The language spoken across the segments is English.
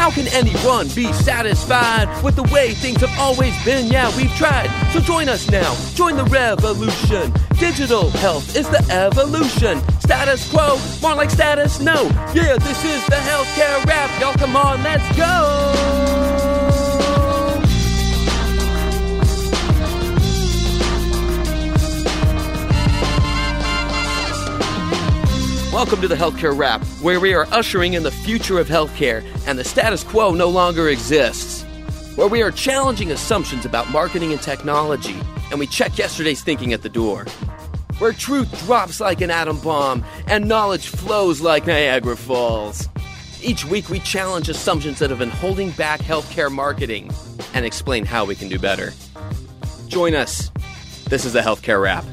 How can anyone be satisfied with the way things have always been? Yeah, we've tried. So join us now. Join the revolution. Digital health is the evolution. Status quo, more like status no. Yeah, this is the healthcare rap. Y'all come on, let's go. Welcome to the Healthcare Rap, where we are ushering in the future of healthcare and the status quo no longer exists. Where we are challenging assumptions about marketing and technology, and we check yesterday's thinking at the door. Where truth drops like an atom bomb and knowledge flows like Niagara Falls. Each week, we challenge assumptions that have been holding back healthcare marketing and explain how we can do better. Join us. This is the Healthcare Rap.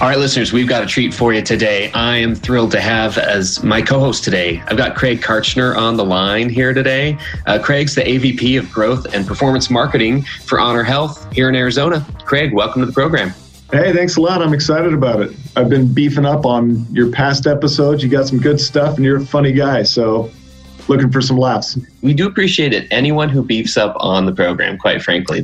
All right, listeners, we've got a treat for you today. I am thrilled to have as my co host today. I've got Craig Kartchner on the line here today. Uh, Craig's the AVP of Growth and Performance Marketing for Honor Health here in Arizona. Craig, welcome to the program. Hey, thanks a lot. I'm excited about it. I've been beefing up on your past episodes. You got some good stuff, and you're a funny guy. So, looking for some laughs. We do appreciate it. Anyone who beefs up on the program, quite frankly,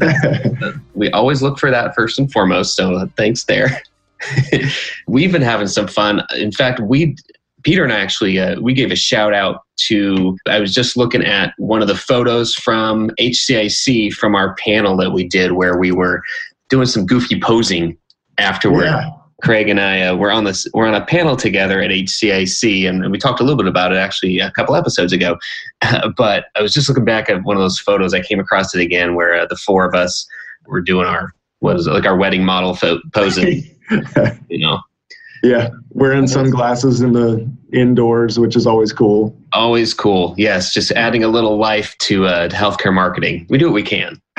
we always look for that first and foremost. So, thanks there. we've been having some fun. In fact, we Peter and I actually uh, we gave a shout out to. I was just looking at one of the photos from HCIC from our panel that we did, where we were doing some goofy posing afterward. Yeah. Craig and I uh, were on this. We're on a panel together at HCIC, and, and, we talked a little bit about it actually a couple episodes ago. Uh, but I was just looking back at one of those photos. I came across it again, where uh, the four of us were doing our what is it like our wedding model fo- posing. you know. Yeah, wearing sunglasses in the indoors, which is always cool. Always cool. Yes, just adding a little life to uh, healthcare marketing. We do what we can.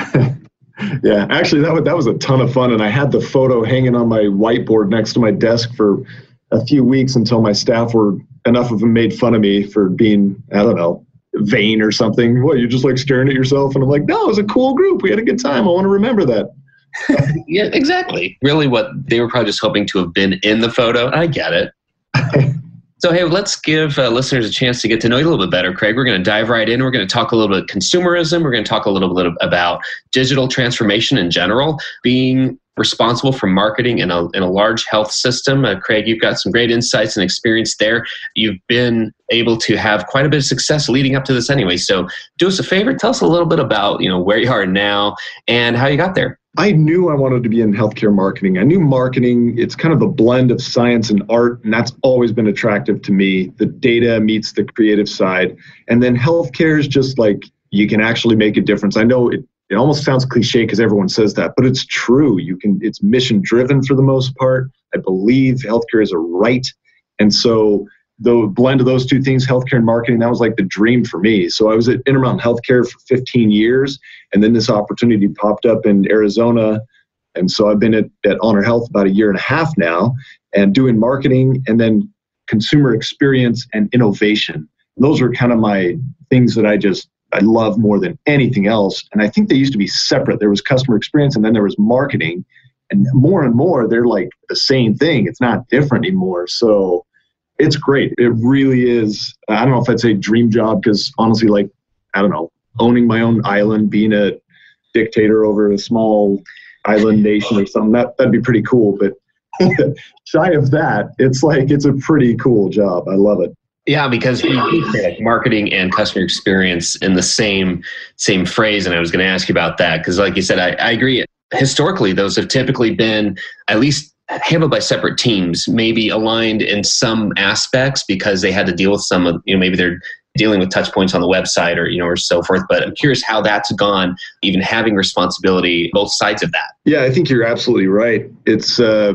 yeah, actually, that was, that was a ton of fun, and I had the photo hanging on my whiteboard next to my desk for a few weeks until my staff were enough of them made fun of me for being I don't know vain or something. What you're just like staring at yourself, and I'm like, no, it was a cool group. We had a good time. I want to remember that. yeah, exactly. Really, what they were probably just hoping to have been in the photo. I get it. so, hey, let's give uh, listeners a chance to get to know you a little bit better, Craig. We're going to dive right in. We're going to talk a little bit consumerism. We're going to talk a little bit about digital transformation in general, being responsible for marketing in a, in a large health system. Uh, Craig, you've got some great insights and experience there. You've been able to have quite a bit of success leading up to this anyway. So do us a favor, tell us a little bit about, you know, where you are now and how you got there. I knew I wanted to be in healthcare marketing. I knew marketing, it's kind of a blend of science and art, and that's always been attractive to me. The data meets the creative side. And then healthcare is just like you can actually make a difference. I know it it almost sounds cliche because everyone says that, but it's true. You can it's mission driven for the most part. I believe healthcare is a right. And so the blend of those two things, healthcare and marketing, that was like the dream for me. So I was at Intermountain Healthcare for 15 years, and then this opportunity popped up in Arizona. And so I've been at, at Honor Health about a year and a half now and doing marketing and then consumer experience and innovation. Those are kind of my things that I just I love more than anything else. And I think they used to be separate. There was customer experience and then there was marketing. And more and more, they're like the same thing. It's not different anymore. So it's great. It really is. I don't know if I'd say dream job because honestly, like, I don't know, owning my own island, being a dictator over a small island nation or something, that, that'd be pretty cool. But shy of that, it's like, it's a pretty cool job. I love it. Yeah, because marketing and customer experience in the same same phrase, and I was going to ask you about that because, like you said, I, I agree. Historically, those have typically been at least handled by separate teams, maybe aligned in some aspects because they had to deal with some of you know maybe they're dealing with touch points on the website or you know or so forth but i'm curious how that's gone even having responsibility both sides of that yeah i think you're absolutely right it's uh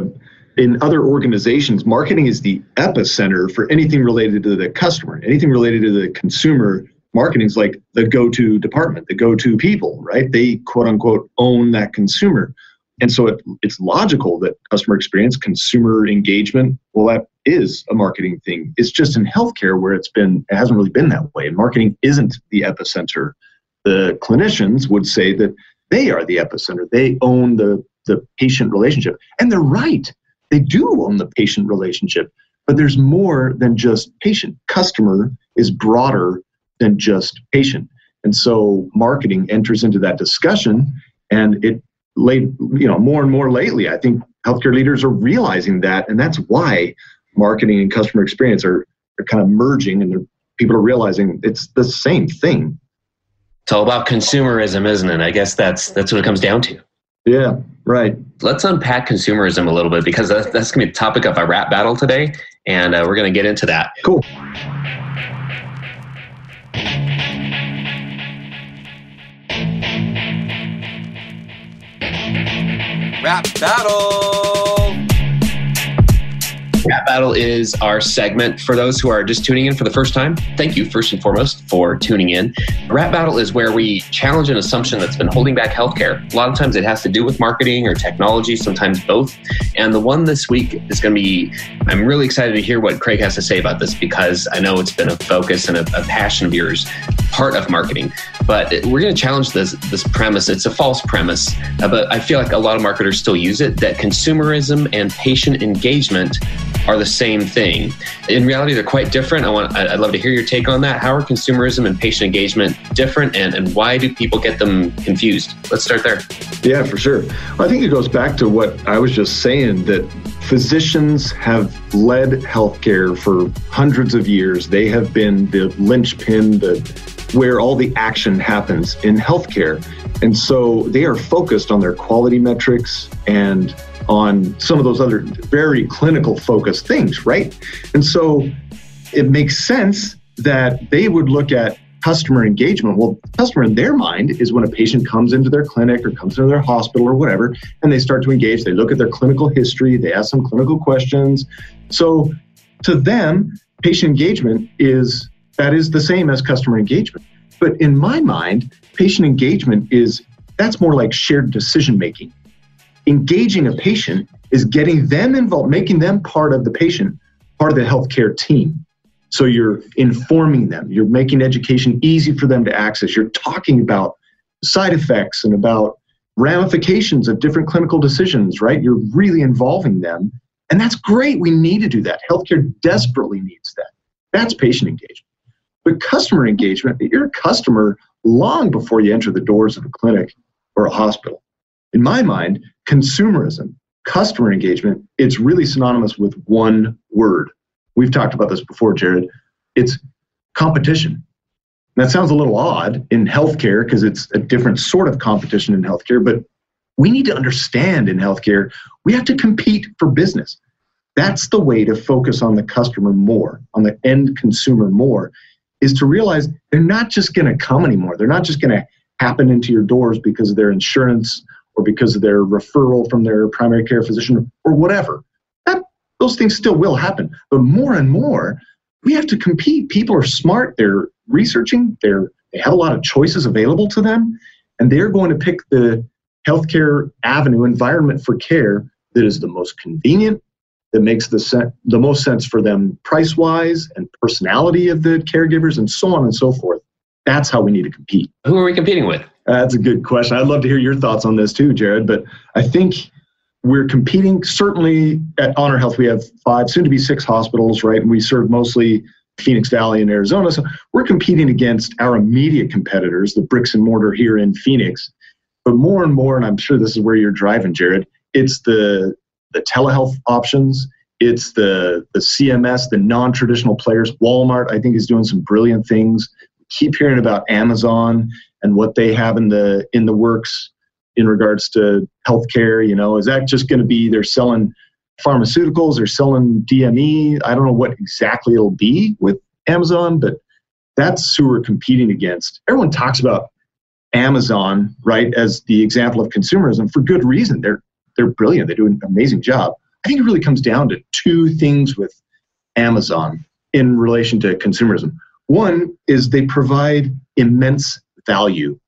in other organizations, marketing is the epicenter for anything related to the customer, anything related to the consumer. Marketing is like the go to department, the go to people, right? They quote unquote own that consumer. And so it, it's logical that customer experience, consumer engagement, well, that is a marketing thing. It's just in healthcare where it's been it hasn't really been that way. And Marketing isn't the epicenter. The clinicians would say that they are the epicenter. They own the the patient relationship. And they're right. They do own the patient relationship. But there's more than just patient. Customer is broader than just patient. And so marketing enters into that discussion and it late you know more and more lately i think healthcare leaders are realizing that and that's why marketing and customer experience are, are kind of merging and people are realizing it's the same thing. It's all about consumerism isn't it? I guess that's that's what it comes down to. Yeah right. Let's unpack consumerism a little bit because that's, that's going to be the topic of our rap battle today and uh, we're going to get into that. Cool Rap Battle. Rap Battle is our segment for those who are just tuning in for the first time. Thank you, first and foremost, for tuning in. Rap Battle is where we challenge an assumption that's been holding back healthcare. A lot of times it has to do with marketing or technology, sometimes both. And the one this week is going to be I'm really excited to hear what Craig has to say about this because I know it's been a focus and a, a passion of yours, part of marketing. But we're going to challenge this this premise. It's a false premise, uh, but I feel like a lot of marketers still use it that consumerism and patient engagement are the same thing. In reality, they're quite different. I want I'd love to hear your take on that. How are consumerism and patient engagement different, and, and why do people get them confused? Let's start there. Yeah, for sure. Well, I think it goes back to what I was just saying that physicians have led healthcare for hundreds of years. They have been the linchpin, the where all the action happens in healthcare. And so they are focused on their quality metrics and on some of those other very clinical focused things, right? And so it makes sense that they would look at customer engagement. Well, customer in their mind is when a patient comes into their clinic or comes into their hospital or whatever, and they start to engage. They look at their clinical history, they ask some clinical questions. So to them, patient engagement is that is the same as customer engagement. But in my mind, patient engagement is that's more like shared decision making engaging a patient is getting them involved, making them part of the patient, part of the healthcare team. So you're informing them, you're making education easy for them to access, you're talking about side effects and about ramifications of different clinical decisions, right? You're really involving them. And that's great. We need to do that. Healthcare desperately needs that. That's patient engagement. But customer engagement, you're a customer long before you enter the doors of a clinic or a hospital. In my mind, consumerism, customer engagement, it's really synonymous with one word. We've talked about this before, Jared. It's competition. That sounds a little odd in healthcare because it's a different sort of competition in healthcare, but we need to understand in healthcare, we have to compete for business. That's the way to focus on the customer more, on the end consumer more, is to realize they're not just going to come anymore. They're not just going to happen into your doors because of their insurance or because of their referral from their primary care physician or whatever. That, those things still will happen. But more and more, we have to compete. People are smart. They're researching. They're, they have a lot of choices available to them. And they're going to pick the healthcare avenue environment for care that is the most convenient, that makes the, sen- the most sense for them price wise and personality of the caregivers and so on and so forth. That's how we need to compete. Who are we competing with? That's a good question. I'd love to hear your thoughts on this too, Jared. But I think we're competing. Certainly at Honor Health, we have five, soon to be six hospitals, right? And we serve mostly Phoenix Valley in Arizona. So we're competing against our immediate competitors, the bricks and mortar here in Phoenix. But more and more, and I'm sure this is where you're driving, Jared, it's the the telehealth options, it's the the CMS, the non-traditional players. Walmart, I think, is doing some brilliant things. keep hearing about Amazon and what they have in the in the works in regards to healthcare. You know, is that just going to be they're selling pharmaceuticals, they're selling DME? I don't know what exactly it'll be with Amazon, but that's who we're competing against. Everyone talks about Amazon, right, as the example of consumerism for good reason. They're they're brilliant. They do an amazing job. I think it really comes down to two things with Amazon in relation to consumerism. One is they provide immense value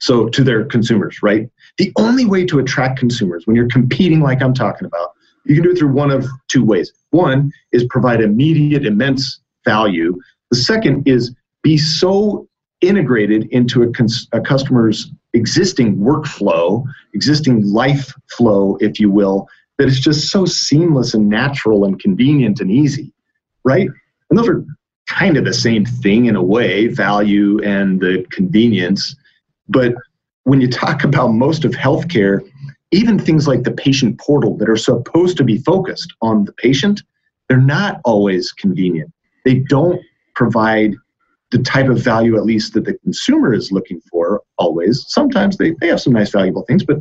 so to their consumers right the only way to attract consumers when you're competing like i'm talking about you can do it through one of two ways. One is provide immediate, immense value. The second is be so integrated into a, cons- a customer's existing workflow, existing life flow, if you will, that is just so seamless and natural and convenient and easy, right? And those are kind of the same thing in a way, value and the convenience. But when you talk about most of healthcare, even things like the patient portal that are supposed to be focused on the patient, they're not always convenient. They don't provide the type of value, at least, that the consumer is looking for always. Sometimes they, they have some nice, valuable things, but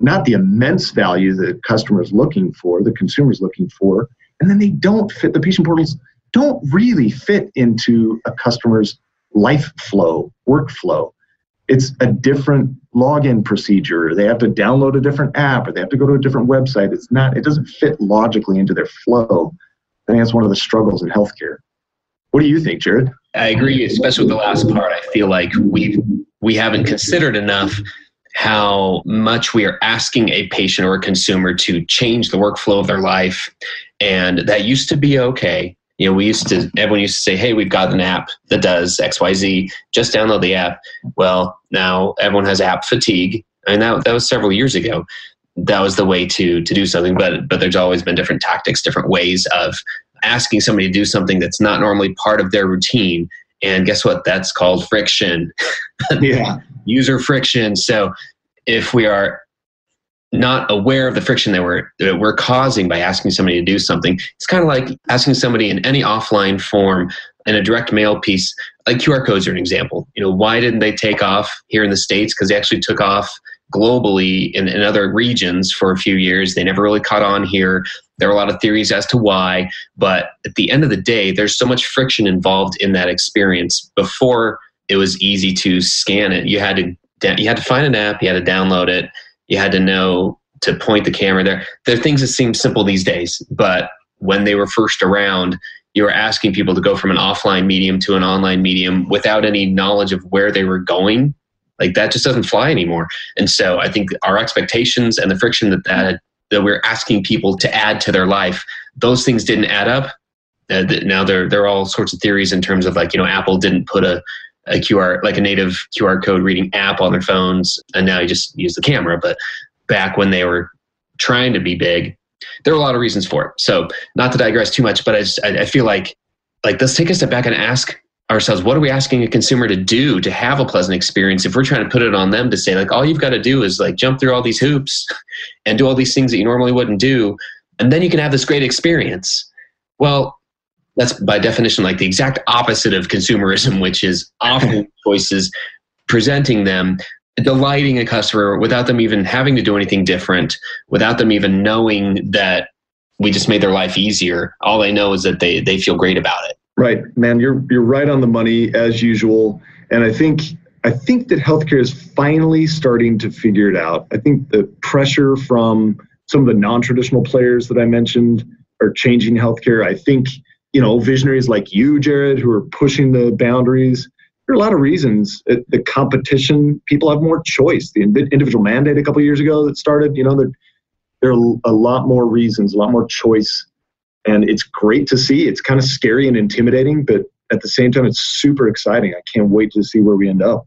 not the immense value that the customer is looking for, the consumer is looking for. And then they don't fit, the patient portals don't really fit into a customer's life flow, workflow it's a different login procedure. They have to download a different app or they have to go to a different website. It's not, it doesn't fit logically into their flow. I think that's one of the struggles in healthcare. What do you think, Jared? I agree, especially with the last part. I feel like we we haven't considered enough how much we are asking a patient or a consumer to change the workflow of their life. And that used to be okay you know, we used to, everyone used to say, hey, we've got an app that does XYZ, just download the app. Well, now everyone has app fatigue. I mean, that, that was several years ago. That was the way to, to do something, but, but there's always been different tactics, different ways of asking somebody to do something that's not normally part of their routine. And guess what? That's called friction. Yeah. User friction. So if we are not aware of the friction that we're that we're causing by asking somebody to do something. It's kind of like asking somebody in any offline form in a direct mail piece, like QR codes are an example. You know, why didn't they take off here in the states? Because they actually took off globally in, in other regions for a few years. They never really caught on here. There are a lot of theories as to why, but at the end of the day, there's so much friction involved in that experience. Before it was easy to scan it, you had to you had to find an app, you had to download it you had to know to point the camera there. There are things that seem simple these days, but when they were first around, you were asking people to go from an offline medium to an online medium without any knowledge of where they were going. Like that just doesn't fly anymore. And so I think our expectations and the friction that that, that we're asking people to add to their life, those things didn't add up. Uh, now there there are all sorts of theories in terms of like you know Apple didn't put a a QR, like a native QR code reading app on their phones, and now you just use the camera. But back when they were trying to be big, there are a lot of reasons for it. So, not to digress too much, but I, just, I, I feel like like let's take a step back and ask ourselves what are we asking a consumer to do to have a pleasant experience if we're trying to put it on them to say like all you've got to do is like jump through all these hoops and do all these things that you normally wouldn't do and then you can have this great experience well that's by definition like the exact opposite of consumerism, which is offering choices, presenting them, delighting a customer without them even having to do anything different, without them even knowing that we just made their life easier. All they know is that they they feel great about it. Right, man, you're you're right on the money as usual. And I think I think that healthcare is finally starting to figure it out. I think the pressure from some of the non-traditional players that I mentioned are changing healthcare. I think you know, visionaries like you, Jared, who are pushing the boundaries. There are a lot of reasons. The competition, people have more choice. The individual mandate a couple years ago that started, you know, there, there are a lot more reasons, a lot more choice. And it's great to see. It's kind of scary and intimidating, but at the same time, it's super exciting. I can't wait to see where we end up.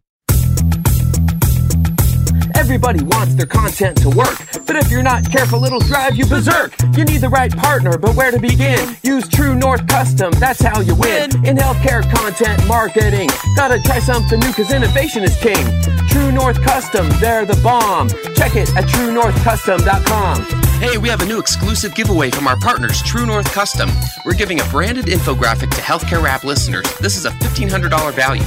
Everybody wants their content to work, but if you're not careful, it'll drive you berserk. You need the right partner, but where to begin? Use True North Custom, that's how you win. In healthcare content marketing, gotta try something new, cause innovation is king. True North Custom, they're the bomb. Check it at truenorthcustom.com. Hey, we have a new exclusive giveaway from our partners, True North Custom. We're giving a branded infographic to Healthcare Rap listeners. This is a $1,500 value.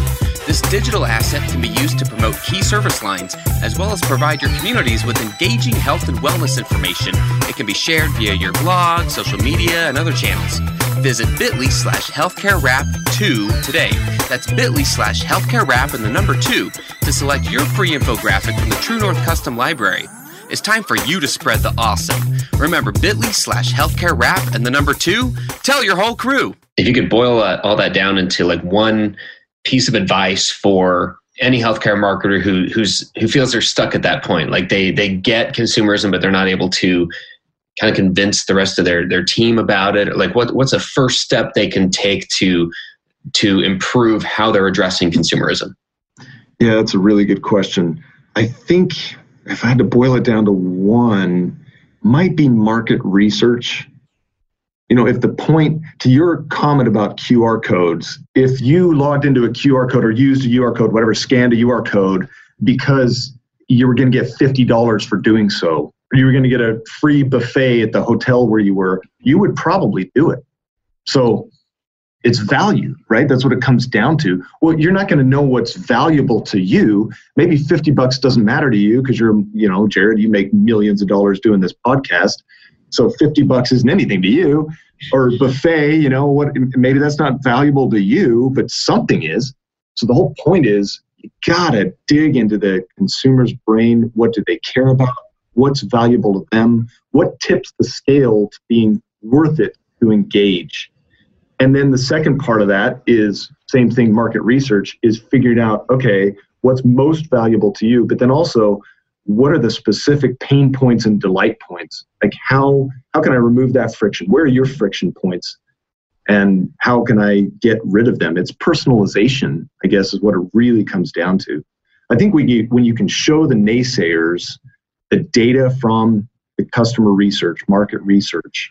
This digital asset can be used to promote key service lines, as well as provide your communities with engaging health and wellness information. It can be shared via your blog, social media, and other channels. Visit bit.ly slash healthcarewrap2 today. That's bit.ly slash healthcare healthcarewrap and the number 2 to select your free infographic from the True North Custom Library. It's time for you to spread the awesome. Remember bit.ly slash healthcarewrap and the number 2? Tell your whole crew. If you could boil uh, all that down into like one piece of advice for any healthcare marketer who who's who feels they're stuck at that point like they they get consumerism but they're not able to kind of convince the rest of their their team about it? Like, what what's a first step they can take to to improve how they're addressing consumerism? Yeah, that's a really good question. I think if I had to boil it down to one, might be market research. You know, if the point to your comment about QR codes, if you logged into a QR code or used a QR code, whatever, scanned a QR code because you were going to get $50 for doing so, or you were going to get a free buffet at the hotel where you were, you would probably do it. So it's value, right? That's what it comes down to. Well, you're not going to know what's valuable to you. Maybe 50 bucks doesn't matter to you because you're, you know, Jared, you make millions of dollars doing this podcast. So 50 bucks isn't anything to you. Or buffet, you know, what maybe that's not valuable to you, but something is. So the whole point is you gotta dig into the consumer's brain. What do they care about? What's valuable to them? What tips the scale to being worth it to engage? And then the second part of that is same thing, market research is figuring out, okay, what's most valuable to you, but then also what are the specific pain points and delight points? Like how how can I remove that friction? Where are your friction points? And how can I get rid of them? It's personalization, I guess, is what it really comes down to. I think when you when you can show the naysayers the data from the customer research, market research,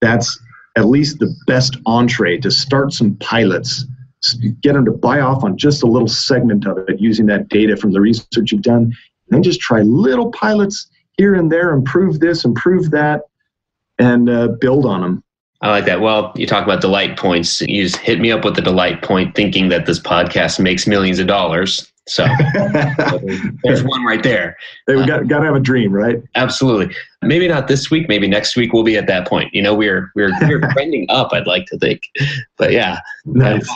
that's at least the best entree to start some pilots, get them to buy off on just a little segment of it using that data from the research you've done, and then just try little pilots here and there, improve this, improve that, and uh, build on them. I like that. Well, you talk about delight points. You just hit me up with the delight point, thinking that this podcast makes millions of dollars. So there's one right there. Hey, we uh, got, got to have a dream, right? Absolutely. Maybe not this week. Maybe next week we'll be at that point. You know, we're we're we're trending up. I'd like to think, but yeah. Nice.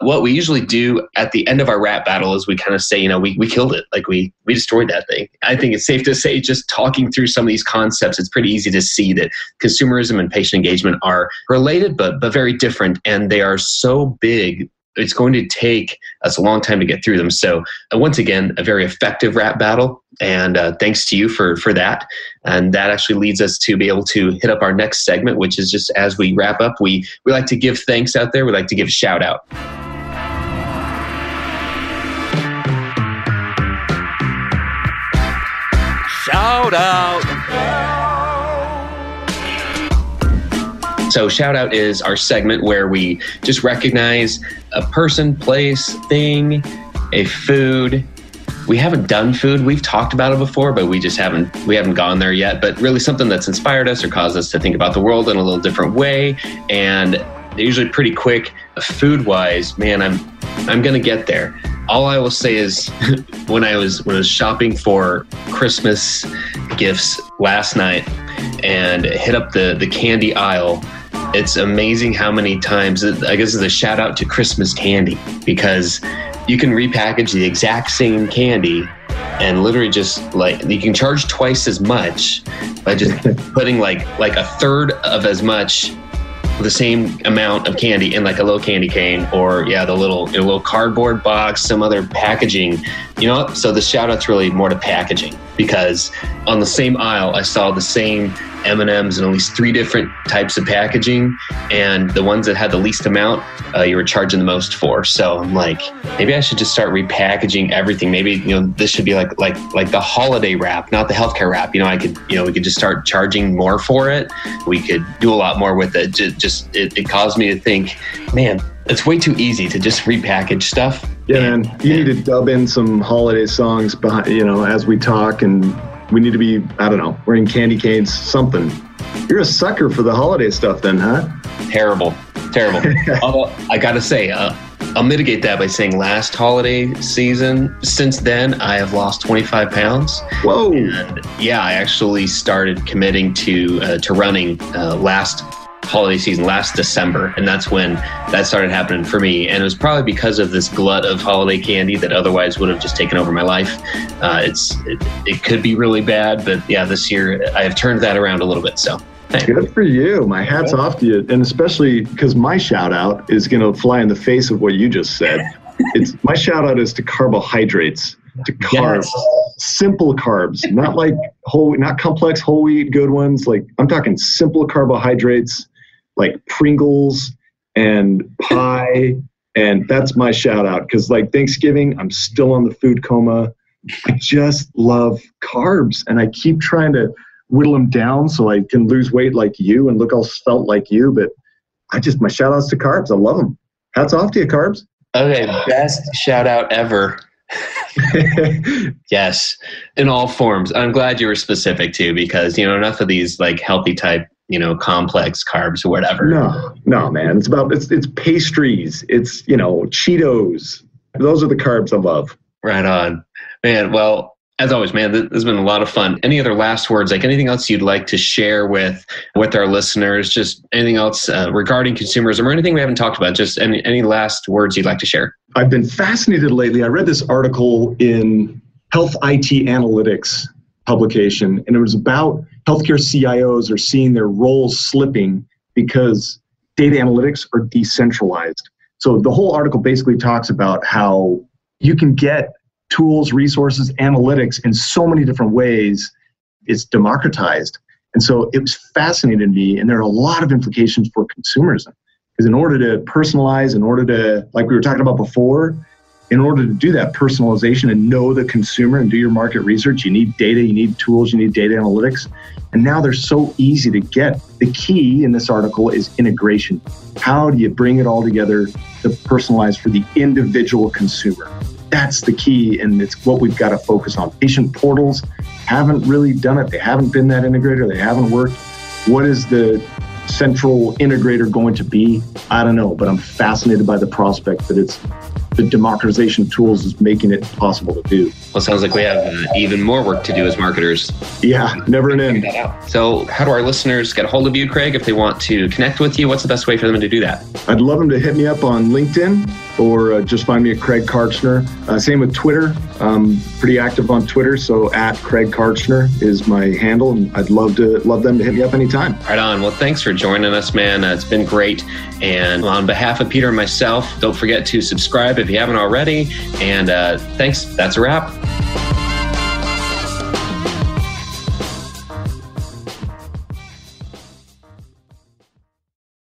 What we usually do at the end of our rap battle is we kind of say, you know, we, we killed it. Like we we destroyed that thing. I think it's safe to say, just talking through some of these concepts, it's pretty easy to see that consumerism and patient engagement are related, but but very different, and they are so big it's going to take us a long time to get through them. So uh, once again, a very effective rap battle, and uh, thanks to you for for that. And that actually leads us to be able to hit up our next segment, which is just as we wrap up, we we like to give thanks out there. We like to give shout out. Shout out. So, shout out is our segment where we just recognize a person, place, thing, a food. We haven't done food. We've talked about it before, but we just haven't we haven't gone there yet. But really, something that's inspired us or caused us to think about the world in a little different way. And usually pretty quick. Food wise, man, I'm I'm gonna get there. All I will say is, when I was when I was shopping for Christmas gifts last night, and hit up the the candy aisle, it's amazing how many times. I guess it's a shout out to Christmas candy because you can repackage the exact same candy and literally just like you can charge twice as much by just putting like like a third of as much the same amount of candy in like a little candy cane or yeah the little a little cardboard box some other packaging you know so the shout out's really more to packaging because on the same aisle i saw the same m&ms in at least three different types of packaging and the ones that had the least amount uh, you were charging the most for. So i'm like maybe i should just start repackaging everything. Maybe you know this should be like like like the holiday wrap not the healthcare wrap. You know i could you know we could just start charging more for it. We could do a lot more with it. Just, it, it caused me to think man it's way too easy to just repackage stuff Yeah, man. You need to dub in some holiday songs behind, you know, as we talk, and we need to be, I don't know, wearing candy canes, something. You're a sucker for the holiday stuff, then, huh? terrible terrible Although, i gotta say uh, i'll mitigate that by saying last holiday season since then i have lost 25 pounds Whoa. and yeah i actually started committing to uh, to running uh, last holiday season last december and that's when that started happening for me and it was probably because of this glut of holiday candy that otherwise would have just taken over my life uh, it's it, it could be really bad but yeah this year i have turned that around a little bit so thanks. Good for you. My hat's off to you. And especially because my shout out is going to fly in the face of what you just said. it's my shout out is to carbohydrates. to carbs. Yes. Simple carbs, not like whole, not complex whole wheat good ones. Like I'm talking simple carbohydrates, like Pringles and pie. And that's my shout out because like Thanksgiving, I'm still on the food coma. I just love carbs, and I keep trying to whittle them down so I can lose weight like you and look all svelte like you. But I just my shout outs to carbs. I love them. Hats off to you, carbs. Okay, best shout out ever. yes, in all forms. I'm glad you were specific too, because you know enough of these like healthy type, you know, complex carbs or whatever. No, no, man. It's about it's it's pastries. It's you know Cheetos. Those are the carbs I love. Right on, man. Well, as always, man, this has been a lot of fun. Any other last words, like anything else you'd like to share with with our listeners? Just anything else uh, regarding consumerism or anything we haven't talked about? Just any any last words you'd like to share? I've been fascinated lately. I read this article in Health IT Analytics publication, and it was about healthcare CIOs are seeing their roles slipping because data analytics are decentralized. So the whole article basically talks about how you can get tools, resources, analytics in so many different ways. It's democratized. And so it was fascinating to me. And there are a lot of implications for consumerism. Because in order to personalize, in order to, like we were talking about before, in order to do that personalization and know the consumer and do your market research, you need data, you need tools, you need data analytics. And now they're so easy to get. The key in this article is integration. How do you bring it all together to personalize for the individual consumer? that's the key, and it's what we've got to focus on. Patient portals haven't really done it. They haven't been that integrator. They haven't worked. What is the central integrator going to be? I don't know, but I'm fascinated by the prospect that it's the democratization tools is making it possible to do. Well, sounds like we have uh, even more work to do as marketers. Yeah, never an end. So, how do our listeners get a hold of you, Craig, if they want to connect with you? What's the best way for them to do that? I'd love them to hit me up on LinkedIn or uh, just find me at Craig Kartchner. Uh, same with Twitter. I'm pretty active on Twitter, so at Craig Kartchner is my handle, and I'd love to love them to hit me up anytime. Right on. Well, thanks for joining us, man. Uh, it's been great. And on behalf of Peter and myself, don't forget to subscribe if you haven't already. And thanks. That's a wrap.